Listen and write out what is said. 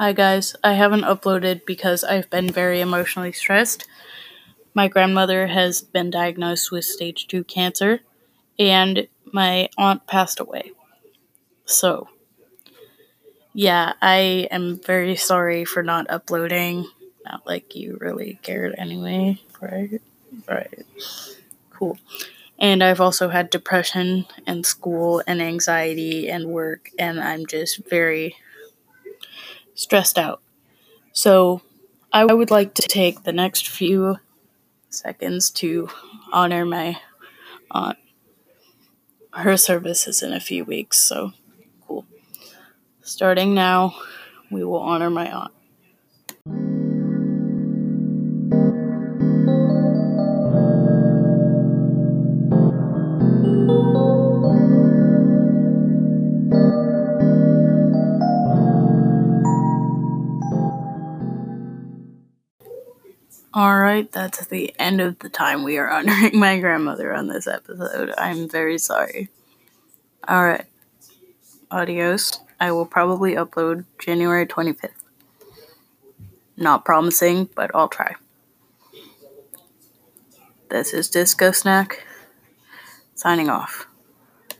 Hi guys, I haven't uploaded because I've been very emotionally stressed. My grandmother has been diagnosed with stage 2 cancer, and my aunt passed away. So, yeah, I am very sorry for not uploading. Not like you really cared anyway, right? Right. Cool. And I've also had depression and school and anxiety and work, and I'm just very stressed out. So, I would like to take the next few seconds to honor my aunt. Her service is in a few weeks, so cool. Starting now, we will honor my aunt. Alright, that's the end of the time we are honoring my grandmother on this episode. I'm very sorry. Alright. Adios. I will probably upload January 25th. Not promising, but I'll try. This is Disco Snack, signing off.